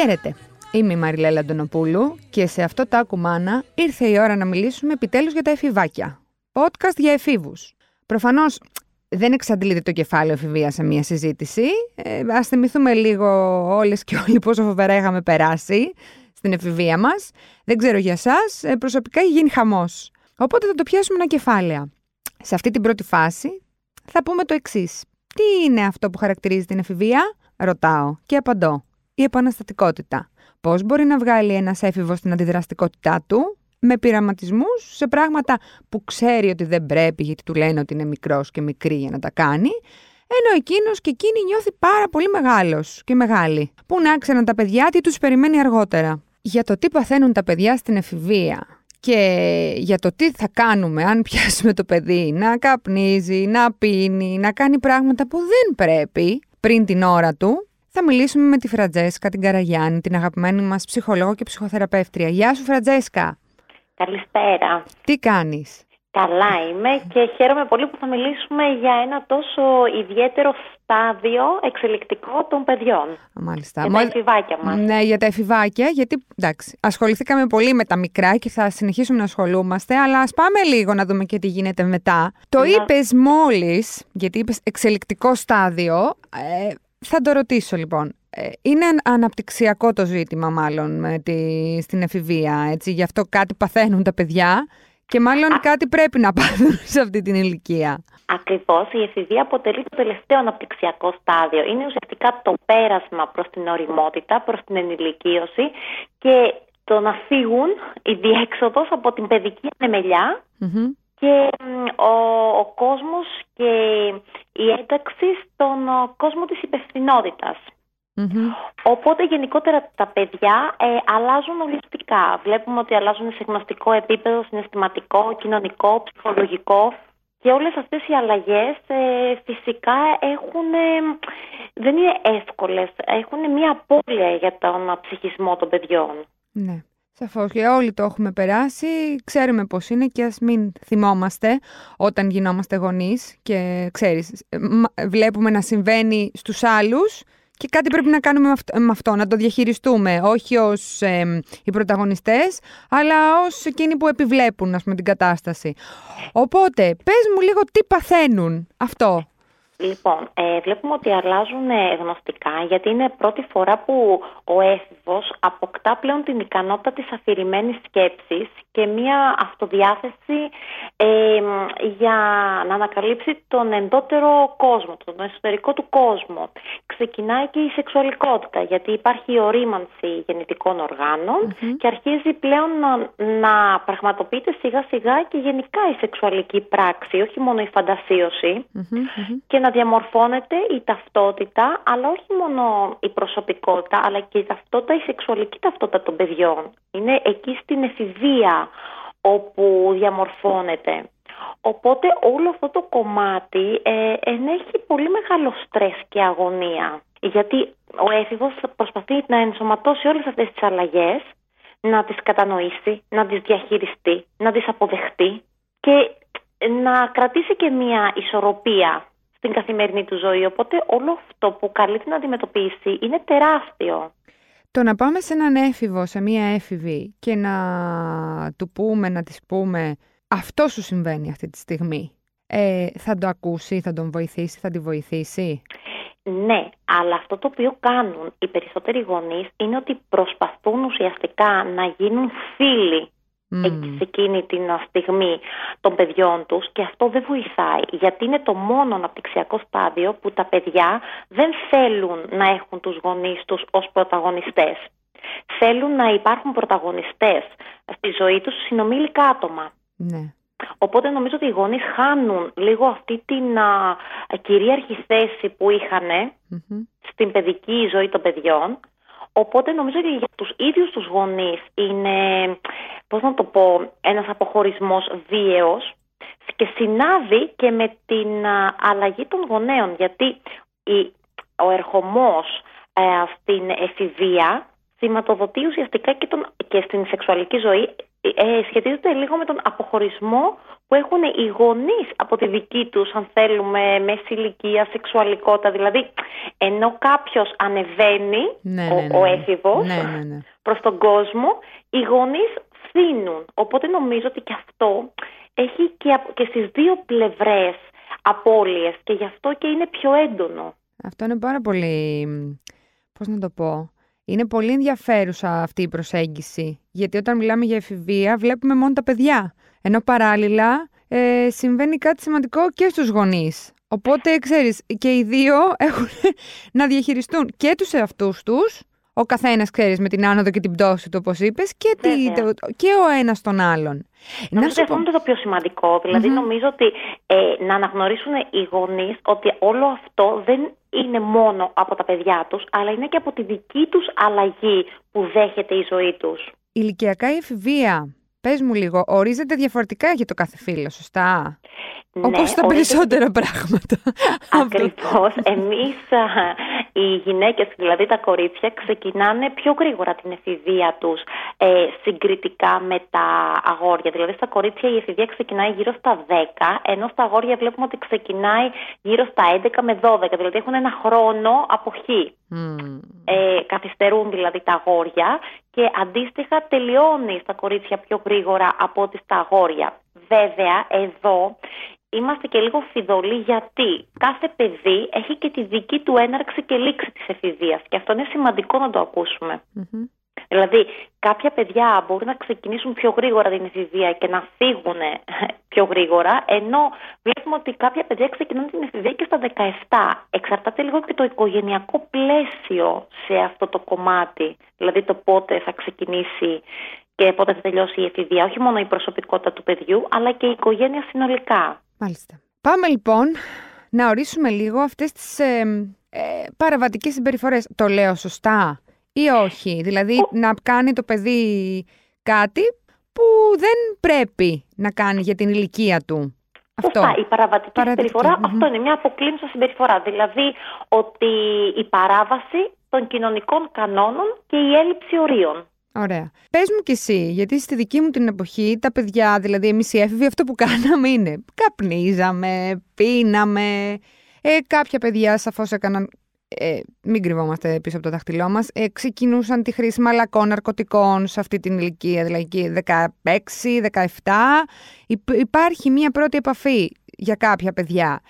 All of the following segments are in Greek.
Χαίρετε. Είμαι η Μαριλέλα Αντωνοπούλου και σε αυτό το άκουμάνα ήρθε η ώρα να μιλήσουμε επιτέλους για τα εφηβάκια. Podcast για εφήβους. Προφανώς δεν εξαντλείται το κεφάλαιο εφηβείας σε μια συζήτηση. Ε, ας θυμηθούμε λίγο όλες και όλοι πόσο φοβερά είχαμε περάσει στην εφηβεία μας. Δεν ξέρω για εσάς, ε, προσωπικά έχει γίνει χαμός. Οπότε θα το πιάσουμε ένα κεφάλαια. Σε αυτή την πρώτη φάση θα πούμε το εξής. Τι είναι αυτό που χαρακτηρίζει την εφηβεία, ρωτάω και απαντώ. Η επαναστατικότητα. Πώς μπορεί να βγάλει ένας έφηβος την αντιδραστικότητά του, με πειραματισμούς σε πράγματα που ξέρει ότι δεν πρέπει, γιατί του λένε ότι είναι μικρός και μικρή για να τα κάνει, ενώ εκείνος και εκείνη νιώθει πάρα πολύ μεγάλος και μεγάλη. Πού να ξέρουν τα παιδιά τι τους περιμένει αργότερα. Για το τι παθαίνουν τα παιδιά στην εφηβεία και για το τι θα κάνουμε αν πιάσουμε το παιδί να καπνίζει, να πίνει, να κάνει πράγματα που δεν πρέπει πριν την ώρα του, θα μιλήσουμε με τη Φραντζέσκα την Καραγιάννη, την αγαπημένη μας ψυχολόγο και ψυχοθεραπεύτρια. Γεια σου Φραντζέσκα. Καλησπέρα. Τι κάνεις; Καλά είμαι και χαίρομαι πολύ που θα μιλήσουμε για ένα τόσο ιδιαίτερο στάδιο εξελικτικό των παιδιών. Μάλιστα. Για τα εφηβάκια μας. Ναι, για τα εφηβάκια, γιατί εντάξει, ασχοληθήκαμε πολύ με τα μικρά και θα συνεχίσουμε να ασχολούμαστε, αλλά ας πάμε λίγο να δούμε και τι γίνεται μετά. Το Να- είπες μόλις, γιατί είπες εξελικτικό στάδιο, ε, θα το ρωτήσω λοιπόν. Ε, είναι αν- αναπτυξιακό το ζήτημα μάλλον με τη, στην εφηβεία, έτσι, γι' αυτό κάτι παθαίνουν τα παιδιά και μάλλον κάτι πρέπει να πάθουν σε αυτή την ηλικία. Ακριβώς, η εφηβεία αποτελεί το τελευταίο αναπτυξιακό στάδιο. Είναι ουσιαστικά το πέρασμα προς την οριμότητα, προς την ενηλικίωση και το να φύγουν η διέξοδος από την παιδική ανεμελιά Μμμ. Και μ, ο, ο κόσμος και η ένταξη στον ο, κόσμο της υπευθυνότητας. Μμμ. Οπότε γενικότερα τα παιδιά ε, αλλάζουν ολιστικά. Βλέπουμε ότι αλλάζουν σε γνωστικό επίπεδο, συναισθηματικό, κοινωνικό, ψυχολογικό και όλες αυτές οι αλλαγές ε, φυσικά έχουν, ε, δεν είναι εύκολες, έχουν μια απώλεια για τον ψυχισμό των παιδιών. Ναι. Σαφώς και όλοι το έχουμε περάσει. Ξέρουμε πώς είναι και ας μην θυμόμαστε όταν γινόμαστε γονείς και ξέρεις, βλέπουμε να συμβαίνει στους άλλους και κάτι πρέπει να κάνουμε με αυτό, με αυτό, να το διαχειριστούμε. Όχι ως οι πρωταγωνιστές, αλλά ως εκείνοι που επιβλέπουν ας πούμε, την κατάσταση. Οπότε, πες μου λίγο τι παθαίνουν αυτό. Λοιπόν, ε, βλέπουμε ότι αλλάζουν ε, γνωστικά γιατί είναι πρώτη φορά που ο έφηβος αποκτά πλέον την ικανότητα της αφηρημένης σκέψης και μια αυτοδιάθεση ε, για να ανακαλύψει τον εντότερο κόσμο, τον εσωτερικό του κόσμο. Ξεκινάει και η σεξουαλικότητα γιατί υπάρχει η ορίμανση γεννητικών οργάνων και αρχίζει πλέον να, να πραγματοποιείται σιγά σιγά και γενικά η σεξουαλική πράξη, όχι μόνο η φαντασίωση. Και να διαμορφώνεται η ταυτότητα, αλλά όχι μόνο η προσωπικότητα, αλλά και η ταυτότητα, η σεξουαλική ταυτότητα των παιδιών. Είναι εκεί στην εφηβεία όπου διαμορφώνεται. Οπότε όλο αυτό το κομμάτι ε, ενέχει πολύ μεγάλο στρες και αγωνία. Γιατί ο έφηβος προσπαθεί να ενσωματώσει όλες αυτές τις αλλαγές, να τις κατανοήσει, να τις διαχειριστεί, να τις αποδεχτεί και να κρατήσει και μια ισορροπία στην καθημερινή του ζωή. Οπότε όλο αυτό που καλείται να αντιμετωπίσει είναι τεράστιο. Το να πάμε σε έναν έφηβο, σε μία έφηβη και να του πούμε, να της πούμε αυτό σου συμβαίνει αυτή τη στιγμή. Ε, θα το ακούσει, θα τον βοηθήσει, θα τη βοηθήσει; Ναι, αλλά αυτό το οποίο κάνουν οι περισσότεροι γονείς είναι ότι προσπαθούν ουσιαστικά να γίνουν φίλοι Μμμ. εκεί σε εκείνη την στιγμή των παιδιών τους και αυτό δεν βοηθάει γιατί είναι το μόνο αναπτυξιακό στάδιο που τα παιδιά δεν θέλουν να έχουν τους γονείς τους ως πρωταγωνιστές. Θέλουν να υπάρχουν πρωταγωνιστές στη ζωή τους συνομήλικα άτομα. Ναι. Οπότε νομίζω ότι οι γονείς χάνουν λίγο αυτή την α, κυρίαρχη θέση που είχαν Μμμ. στην παιδική ζωή των παιδιών. Οπότε νομίζω ότι για τους ίδιους τους γονείς είναι, πώς να το πω, ένας αποχωρισμός βίαιος και συνάδει και με την α, αλλαγή των γονέων γιατί η, ο ερχομός ε, στην εφηβεία σηματοδοτεί ουσιαστικά και, τον, και στην σεξουαλική ζωή ε, σχετίζεται λίγο με τον αποχωρισμό που έχουν οι γονείς από τη δική τους, αν θέλουμε, μέση ηλικία, σεξουαλικότητα. Δηλαδή, ενώ κάποιος ανεβαίνει, Ναι, ο, ναι, ναι, ο ναι. έφηβος, Ναι, ναι, ναι. προς τον κόσμο, οι γονείς θύνουν. Οπότε νομίζω ότι και αυτό έχει και, απ- και στις δύο πλευρές απώλειες και γι' αυτό και είναι πιο έντονο. Αυτό είναι πάρα πολύ. Πώς να το πω. Είναι πολύ ενδιαφέρουσα αυτή η προσέγγιση. Γιατί όταν μιλάμε για εφηβεία, βλέπουμε μόνο τα παιδιά. Ενώ παράλληλα ε, συμβαίνει κάτι σημαντικό και στους γονείς. Οπότε, ξέρεις, και οι δύο έχουν να διαχειριστούν και τους εαυτούς τους, ο καθένας, ξέρεις, με την άνοδο και την πτώση του, όπως είπες, και, τη, Βέβαια. το- και ο ένας τον άλλον. Νομίζω ότι αυτό είναι το πιο σημαντικό. Δηλαδή, νομίζω ότι ε, να αναγνωρίσουν οι γονείς ότι όλο αυτό δεν είναι μόνο από τα παιδιά τους, αλλά είναι και από τη δική τους αλλαγή που δέχεται η ζωή τους. ηλικιακά η εφηβεία, πες μου λίγο, ορίζεται διαφορετικά για το κάθε φίλο, σωστά; Όπως τα ορίζεται περισσότερα πράγματα. Αυτό. Ακριβώς. Εμείς α, οι γυναίκες, δηλαδή τα κορίτσια, ξεκινάνε πιο γρήγορα την εφηβεία τους ε, συγκριτικά με τα αγόρια. Δηλαδή στα κορίτσια η εφηβεία ξεκινάει γύρω στα 10, ενώ στα αγόρια βλέπουμε ότι ξεκινάει γύρω στα 11 με 12. Δηλαδή έχουν ένα χρόνο αποχή. Μμμ. Ε, καθυστερούν δηλαδή τα αγόρια και αντίστοιχα τελειώνει στα κορίτσια πιο γρήγορα από ό,τι στα αγόρια. Βέβαια, εδώ είμαστε και λίγο φιδωλοί γιατί κάθε παιδί έχει και τη δική του έναρξη και λήξη της εφηβείας και αυτό είναι σημαντικό να το ακούσουμε. Μμμ. Δηλαδή, κάποια παιδιά μπορούν να ξεκινήσουν πιο γρήγορα την εφηβεία και να φύγουν πιο γρήγορα, ενώ βλέπουμε ότι κάποια παιδιά ξεκινούν την εφηβεία και στα 17. Εξαρτάται λίγο και το οικογενειακό πλαίσιο σε αυτό το κομμάτι. Δηλαδή, το πότε θα ξεκινήσει και πότε θα τελειώσει η εφηβεία. Όχι μόνο η προσωπικότητα του παιδιού, αλλά και η οικογένεια συνολικά. Μάλιστα. Πάμε λοιπόν να ορίσουμε λίγο αυτές τις ε, ε, παραβατικές συμπεριφορές. Το λέω σωστά; Ή όχι. Δηλαδή να κάνει το παιδί κάτι που δεν πρέπει να κάνει για την ηλικία του. Αυτό. Σωστά. Η παραβατική Παραβατική, συμπεριφορά, μμμ. αυτό είναι μια αποκλίνουσα συμπεριφορά. Δηλαδή ότι η παράβαση των κοινωνικών κανόνων και η έλλειψη ορίων. Ωραία. Πες μου κι εσύ, γιατί στη δική μου την εποχή τα παιδιά, δηλαδή εμείς οι έφηβοι, αυτό που κάναμε είναι καπνίζαμε, πίναμε. Ε, κάποια παιδιά σαφώς έκαναν. Ε, μην κρυβόμαστε πίσω από το δάχτυλό μας. Ε, ξεκινούσαν τη χρήση μαλακών ναρκωτικών σε αυτή την ηλικία, δηλαδή 16-17. Υπ- υπάρχει μία πρώτη επαφή για κάποια παιδιά.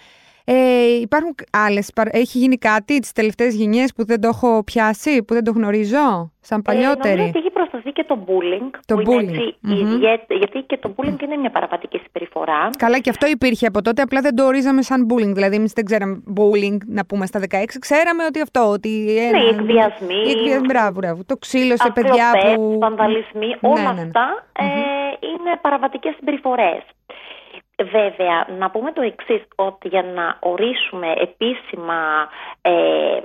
Ε, υπάρχουν άλλες. Έχει γίνει κάτι τις τελευταίες γενιές που δεν το έχω πιάσει, που δεν το γνωρίζω, σαν Ε, παλιότερη; νομίζω ότι έχει προσταθεί και το bullying. Το που είναι bullying. έτσι, Μμμ. για- γιατί και το bullying είναι μια παραβατική συμπεριφορά. Καλά, και αυτό υπήρχε από τότε, απλά δεν το ορίζαμε σαν bullying. Δηλαδή, εμείς δεν ξέραμε bullying να πούμε στα 16. Ξέραμε ότι αυτό. Ότι ένα... Ναι, οι εκβιασμοί, Οι εκβιασμοί, μπράβο, μπράβο. Το ξύλο σε παιδιά Ακλοπές, που. βανδαλισμοί, όλα Ναι, ναι, ναι. αυτά ε, είναι παραβατικές συμπεριφορές. Βέβαια, να πούμε το εξής, ότι για να ορίσουμε επίσημα, ε,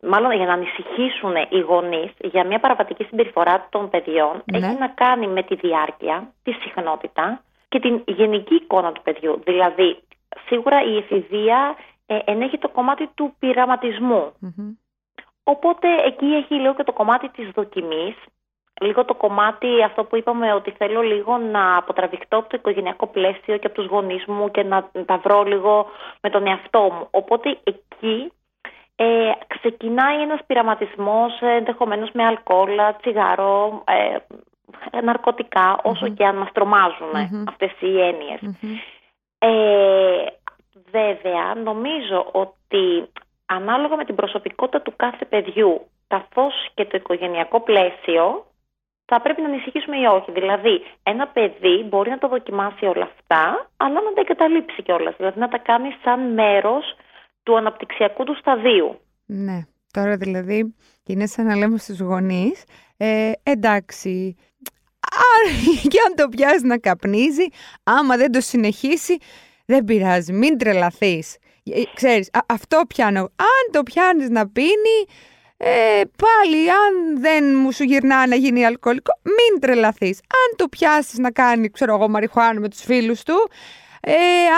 μάλλον για να ανησυχήσουν οι γονείς για μια παραβατική συμπεριφορά των παιδιών, Ναι. έχει να κάνει με τη διάρκεια, τη συχνότητα και την γενική εικόνα του παιδιού. Δηλαδή, σίγουρα η εφηβεία ε, ενέχει το κομμάτι του πειραματισμού. Μμμ. Οπότε εκεί έχει λίγο και το κομμάτι της δοκιμής, λίγο το κομμάτι αυτό που είπαμε ότι θέλω λίγο να αποτραβηχτώ από το οικογενειακό πλαίσιο και από τους γονείς μου και να τα βρω λίγο με τον εαυτό μου. Οπότε εκεί ε, ξεκινάει ένας πειραματισμός ε, ενδεχομένως με αλκοόλ, τσιγάρο, ε, ναρκωτικά, όσο και αν μας τρομάζουν Μμμ. αυτές οι έννοιες. Μμμ. Ε, βέβαια, νομίζω ότι ανάλογα με την προσωπικότητα του κάθε παιδιού, καθώς και το οικογενειακό πλαίσιο, θα πρέπει να ανησυχήσουμε ή όχι. Δηλαδή, ένα παιδί μπορεί να το δοκιμάσει όλα αυτά, αλλά να τα εγκαταλείψει κιόλας. Δηλαδή, να τα κάνει σαν μέρος του αναπτυξιακού του σταδίου. Ναι. Τώρα δηλαδή είναι σαν να λέμε στους γονείς ε, εντάξει, α, και αν το πιάσει να καπνίζει, άμα δεν το συνεχίσει, δεν πειράζει, μην τρελαθείς. Ε, Ξέρεις, α- αυτό πιάνω. Αν το πιάνεις να πίνει, ε, πάλι αν δεν μου σου γυρνά να γίνει αλκοολικό, μην τρελαθείς. Αν το πιάσεις να κάνει, ξέρω εγώ, μαριχουάνο με τους φίλους του, ε,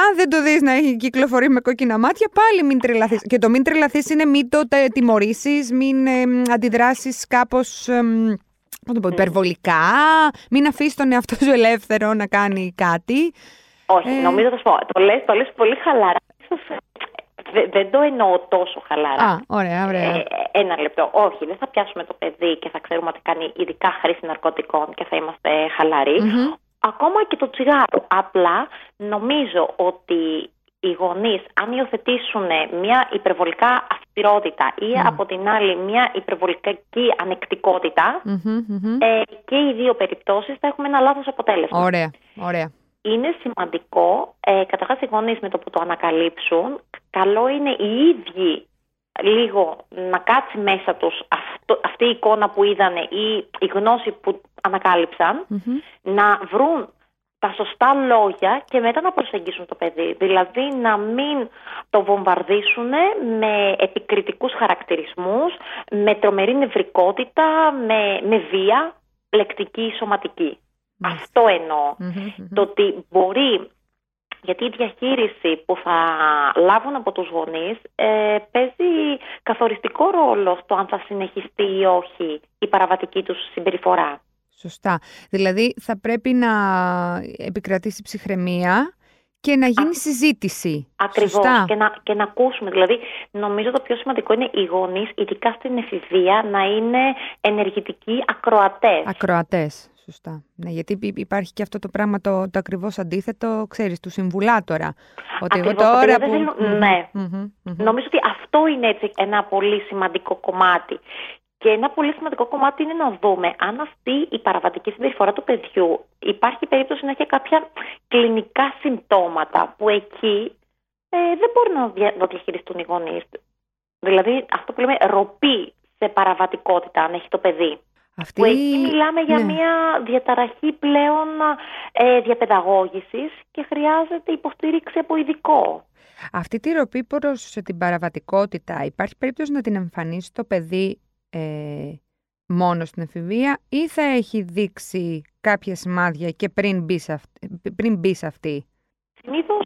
αν δεν το δεις να έχει κυκλοφορεί με κόκκινα μάτια, πάλι μην τρελαθείς. Και το μην τρελαθείς είναι μην το τε- τιμωρήσεις, μην ε, μ, αντιδράσεις κάπως... ε, μ, πώς να το πω, υπερβολικά, μην αφήσεις τον εαυτό σου ελεύθερο να κάνει κάτι. Όχι, ε... νομίζω θα σου πω. Το λες, το λες πολύ χαλαρά. Δεν το εννοώ τόσο χαλαρά. Α, ωραία, ωραία. Ε, ένα λεπτό. Όχι, δεν θα πιάσουμε το παιδί και θα ξέρουμε ότι κάνει ειδικά χρήση ναρκωτικών και θα είμαστε Ακόμα και το τσιγάρο. Απλά νομίζω ότι οι γονείς αν υιοθετήσουν μια υπερβολικά αυστηρότητα ή από την άλλη μια υπερβολική ε, και οι δύο περιπτώσεις θα έχουμε ένα λάθος αποτέλεσμα. Ωραία, ωραία. Είναι σημαντικό, ε, καταρχάς οι γονείς με το που το ανακαλύψουν, καλό είναι οι ίδιοι λίγο να κάτσει μέσα τους αυτή η εικόνα που είδανε ή η γνώση που ανακαλυψαν να βρουν τα σωστά λόγια και μετά να προσεγγίσουν το παιδί. Δηλαδή να μην το βομβαρδίσουν με επικριτικούς χαρακτηρισμούς, με τρομερή νευρικότητα, με, με βία, λεκτική ή σωματική. Αυτό Το ότι μπορεί γιατί η διαχείριση που θα λάβουν από τους γονείς ε, παίζει καθοριστικό ρόλο στο αν θα συνεχιστεί ή όχι η παραβατική τους συμπεριφορά. Σωστά. Δηλαδή θα πρέπει να επικρατήσει ψυχραιμία και να γίνει συζήτηση. Ακριβώς. Και να, και να ακούσουμε. Δηλαδή, νομίζω το πιο σημαντικό είναι οι γονείς, ειδικά στην εφηβεία, να είναι ενεργητικοί ακροατές. Ακροατές. Σωστά. Ναι, γιατί υπάρχει και αυτό το πράγμα το, το ακριβώς αντίθετο, ξέρεις, του συμβουλάτορα. Ότι εγώ τώρα. Που... Ναι. Νομίζω ότι αυτό είναι έτσι ένα πολύ σημαντικό κομμάτι. Και ένα πολύ σημαντικό κομμάτι είναι να δούμε αν αυτή η παραβατική συμπεριφορά του παιδιού υπάρχει περίπτωση να έχει κάποια κλινικά συμπτώματα που εκεί ε, δεν μπορούν να το διαχειριστούν οι γονείς. Δηλαδή αυτό που λέμε ροπή σε παραβατικότητα αν έχει το παιδί. Αυτή... Που εκεί μιλάμε για ναι. μια διαταραχή πλέον ε, διαπαιδαγώγησης και χρειάζεται υποστήριξη από ειδικό. Αυτή τη ροπή προς την παραβατικότητα υπάρχει περίπτωση να την εμφανίσει το παιδί ε, μόνο στην εφηβεία ή θα έχει δείξει κάποια σημάδια και πριν μπει σε αυτή. Πριν μπει σε αυτή; Συνήθως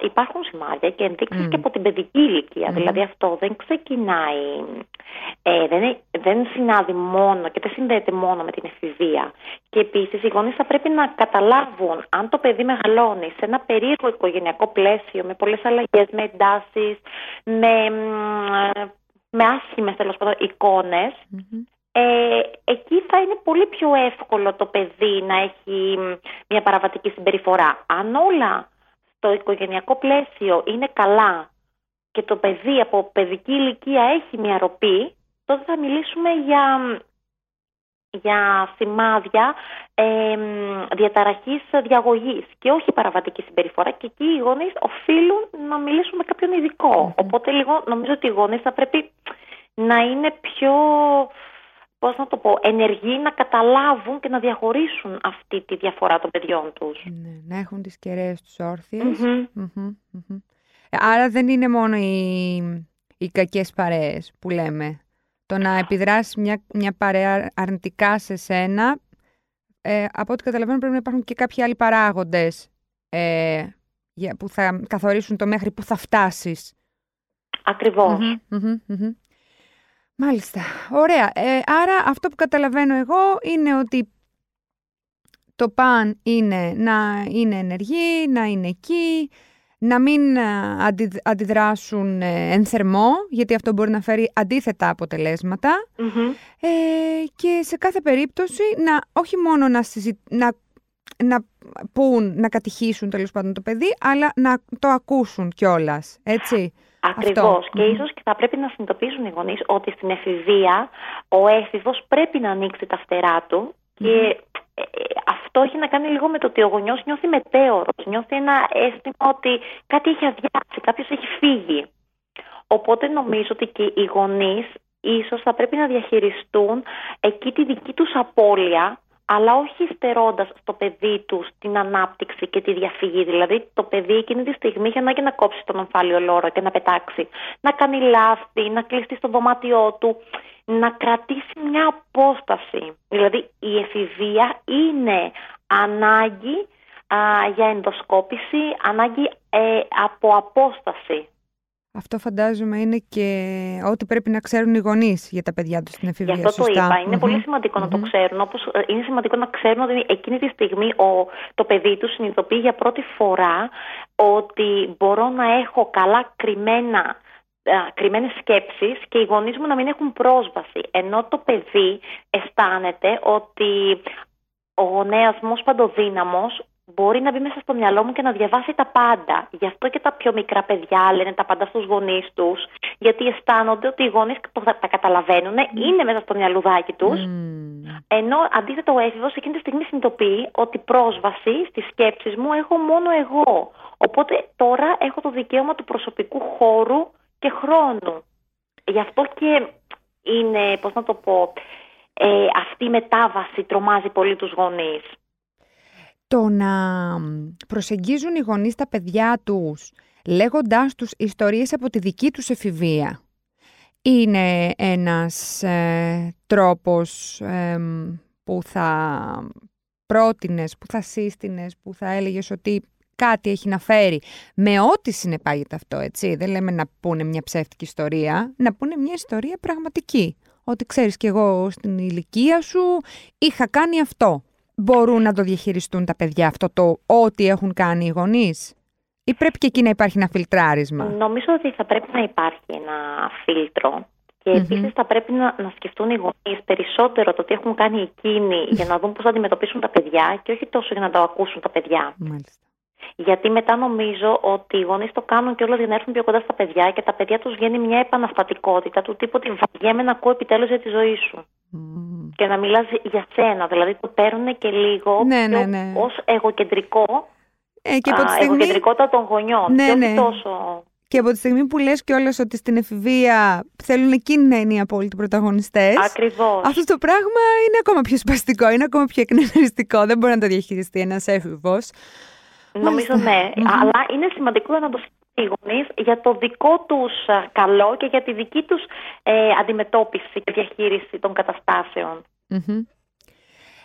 υπάρχουν σημάδια και ενδείξεις και από την παιδική ηλικία. Δηλαδή αυτό δεν ξεκινάει, ε, δεν, δεν συνάδει μόνο και δεν συνδέεται μόνο με την εφηβεία. Και επίσης οι γονείς θα πρέπει να καταλάβουν αν το παιδί μεγαλώνει σε ένα περίεργο οικογενειακό πλαίσιο με πολλές αλλαγές, με εντάσεις, με με άσχημες τέλος πάντων ε, εκεί θα είναι πολύ πιο εύκολο το παιδί να έχει μια παραβατική συμπεριφορά. Αν όλα στο οικογενειακό πλαίσιο είναι καλά και το παιδί από παιδική ηλικία έχει μια ροπή, τότε θα μιλήσουμε για για σημάδια ε, διαταραχής διαγωγής και όχι παραβατική συμπεριφορά και εκεί οι γονείς οφείλουν να μιλήσουν με κάποιον Οπότε λίγο νομίζω ότι οι γονείς θα πρέπει να είναι πιο πώς να το πω, ενεργοί να καταλάβουν και να διαχωρίσουν αυτή τη διαφορά των παιδιών τους. Ναι, να έχουν τις κεραίες τους ορθιες Άρα δεν είναι μόνο οι, οι κακές παρέες που λέμε. Το να επιδράσει μια, μια παρέα αρνητικά σε σένα, ε, από ό,τι καταλαβαίνω πρέπει να υπάρχουν και κάποιοι άλλοι παράγοντες ε, που θα καθορίσουν το μέχρι που θα φτάσεις. Μάλιστα. Ωραία. Ε, άρα αυτό που καταλαβαίνω εγώ είναι ότι το παν είναι να είναι ενεργή, να είναι εκεί, να μην ε, αντιδράσουν ε, εν θερμό, γιατί αυτό μπορεί να φέρει αντίθετα ε, και σε κάθε περίπτωση να όχι μόνο να, να, να πούν, να κατηχήσουν τέλος πάντων το παιδί, αλλά να το ακούσουν κιόλας. έτσι. Ακριβώς. Και ίσως και θα πρέπει να συνειδητοποιήσουν οι γονείς ότι στην εφηβεία ο έφηβος πρέπει να ανοίξει τα φτερά του και ε, αυτό έχει να κάνει λίγο με το ότι ο γονιός νιώθει μετέωρος, νιώθει ένα αίσθημα ότι κάτι έχει αδειάσει, κάποιος έχει φύγει. Οπότε νομίζω ότι και οι γονείς ίσως θα πρέπει να διαχειριστούν εκεί τη δική τους απώλεια αλλά όχι στερώντας στο παιδί του την ανάπτυξη και τη διαφυγή. Δηλαδή το παιδί εκείνη τη στιγμή έχει ανάγκη να κόψει τον ομφάλιο λόρο και να πετάξει, να κάνει λάθη, να κλειστεί στο δωμάτιό του, να κρατήσει μια απόσταση. Δηλαδή η εφηβεία είναι ανάγκη για ενδοσκόπηση, ανάγκη ε, από απόσταση. Αυτό φαντάζομαι είναι και ό,τι πρέπει να ξέρουν οι γονείς για τα παιδιά τους στην εφηβεία. Γι' αυτό το είπα. ειναι πολύ να το ξέρουν. Όπως ε, είναι σημαντικό να ξέρουν ότι εκείνη τη στιγμή ο, το παιδί τους συνειδητοποιεί για πρώτη φορά ότι μπορώ να έχω καλά κρυμμένα κρυμμένες σκέψεις και οι γονείς μου να μην έχουν πρόσβαση. Ενώ το παιδί αισθάνεται ότι ο γονέας μου ως παντοδύναμος μπορεί να μπει μέσα στο μυαλό μου και να διαβάσει τα πάντα. Γι' αυτό και τα πιο μικρά παιδιά λένε τα πάντα στους γονείς τους, γιατί αισθάνονται ότι οι γονείς τα, τα καταλαβαίνουν, είναι μέσα στο μυαλουδάκι τους, ενώ αντίθετα ο έφηβος εκείνη τη στιγμή συνειδητοποιεί ότι πρόσβαση στις σκέψεις μου έχω μόνο εγώ. Οπότε τώρα έχω το δικαίωμα του προσωπικού χώρου και χρόνου. Γι' αυτό και είναι, πώς να το πω, ε, αυτή η μετάβαση τρομάζει πολύ τους γονείς. Το να προσεγγίζουν οι γονείς τα παιδιά τους λέγοντάς τους ιστορίες από τη δική τους εφηβεία είναι ένας ε, τρόπος που θα πρότεινες, που θα σύστηνες, που θα έλεγες ότι κάτι έχει να φέρει με ό,τι συνεπάγεται αυτό, έτσι. Δεν λέμε να πούνε μια ψεύτικη ιστορία, να πούνε μια ιστορία πραγματική. Ότι ξέρεις κι εγώ στην ηλικία σου είχα κάνει αυτό. Μπορούν να το διαχειριστούν τα παιδιά αυτό το ό,τι έχουν κάνει οι γονείς. Ή πρέπει και εκεί να υπάρχει ένα φιλτράρισμα; Νομίζω ότι θα πρέπει να υπάρχει ένα φίλτρο και mm επίσης θα πρέπει να, να σκεφτούν οι γονείς περισσότερο το τι έχουν κάνει εκείνοι για να δουν πώς θα αντιμετωπίσουν τα παιδιά και όχι τόσο για να το ακούσουν τα παιδιά. Μάλιστα. Γιατί μετά νομίζω ότι οι γονείς το κάνουν και όλα για να έρθουν πιο κοντά στα παιδιά και τα παιδιά τους βγαίνει μια επαναστατικότητα του τύπου ότι βαριέμαι να ακούω επιτέλους για τη ζωή σου. Και να μιλάς για σένα. Δηλαδή το παίρνουν και λίγο ναι, ναι, ναι. ως εγωκεντρικό. Ε, και από τη στιγμή... Εγωκεντρικότητα των γονιών. Ναι, και ναι. τόσο. Και από τη στιγμή που λες κιόλας ότι στην εφηβεία θέλουν εκείνοι να είναι οι απόλυτοι πρωταγωνιστές. Ακριβώς. Αυτό το πράγμα είναι ακόμα πιο σπαστικό, είναι ακόμα πιο εκνευριστικό. Δεν μπορεί να το διαχειριστεί ένας έφηβος. Νομίζω ναι. Αλλά είναι σημαντικό να το οι γονείς για το δικό τους καλό και για τη δική τους ε, αντιμετώπιση και διαχείριση των καταστασεων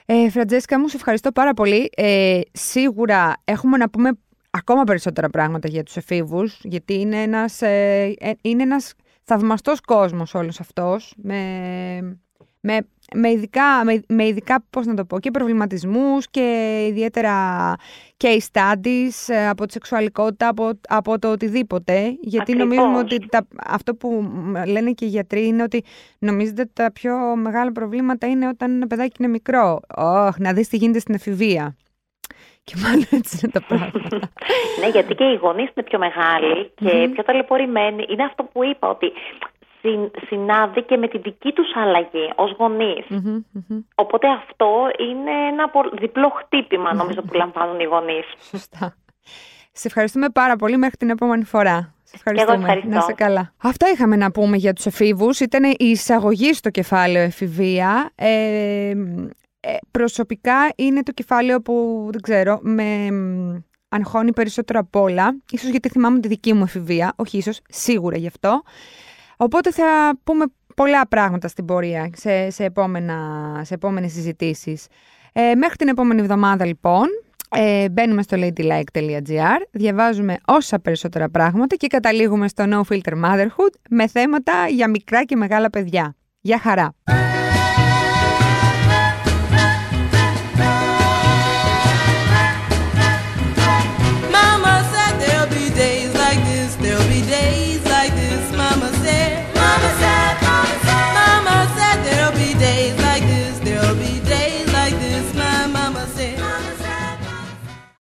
Ε, Φραντζέσκα μου, σε ευχαριστώ πάρα πολύ. Ε, σίγουρα έχουμε να πούμε ακόμα περισσότερα πράγματα για τους εφήβους, γιατί είναι ένας, ε, ε είναι ένας θαυμαστός κόσμος όλος αυτός, με, με με ειδικά, με, με ειδικά πώς να το πω, και προβληματισμούς και ιδιαίτερα case studies ε, από τη σεξουαλικότητα, από, από το οτιδήποτε. Γιατί νομίζουμε ότι τα, αυτό που λένε και οι γιατροί είναι ότι νομίζετε ότι τα πιο μεγάλα προβλήματα είναι όταν ένα παιδάκι είναι μικρό. Oh, να δεις τι γίνεται στην εφηβεία. Και μάλλον έτσι είναι τα πράγματα. ναι, γιατί και οι γονείς είναι πιο μεγάλοι και πιο ταλαιπωρημένοι. Είναι αυτό που είπα, ότι συνάδει και με τη δική τους αλλαγή ως γονεις Οπότε αυτό είναι ένα διπλό χτύπημα νομίζω που λαμβάνουν οι γονείς. Σωστά. Σε ευχαριστούμε πάρα πολύ μέχρι την επόμενη φορά. Σε ευχαριστούμε. Εγώ ευχαριστώ. Να σε καλά. Αυτά είχαμε να πούμε για τους εφήβους. Ήταν η εισαγωγή στο κεφάλαιο εφηβεία. Ε, ε, προσωπικά είναι το κεφάλαιο που, δεν ξέρω, με αγχώνει περισσότερο απ' όλα. Ίσως γιατί θυμάμαι τη δική μου εφηβεία. Όχι ίσως, σίγουρα γι' αυτό. Οπότε θα πούμε πολλά πράγματα στην πορεία σε, σε, επόμενα, σε επόμενες συζητήσεις. Ε, μέχρι την επόμενη εβδομάδα λοιπόν ε, μπαίνουμε στο ladylike.gr, διαβάζουμε όσα περισσότερα πράγματα και καταλήγουμε στο No Filter Motherhood με θέματα για μικρά και μεγάλα παιδιά. Γεια χαρά!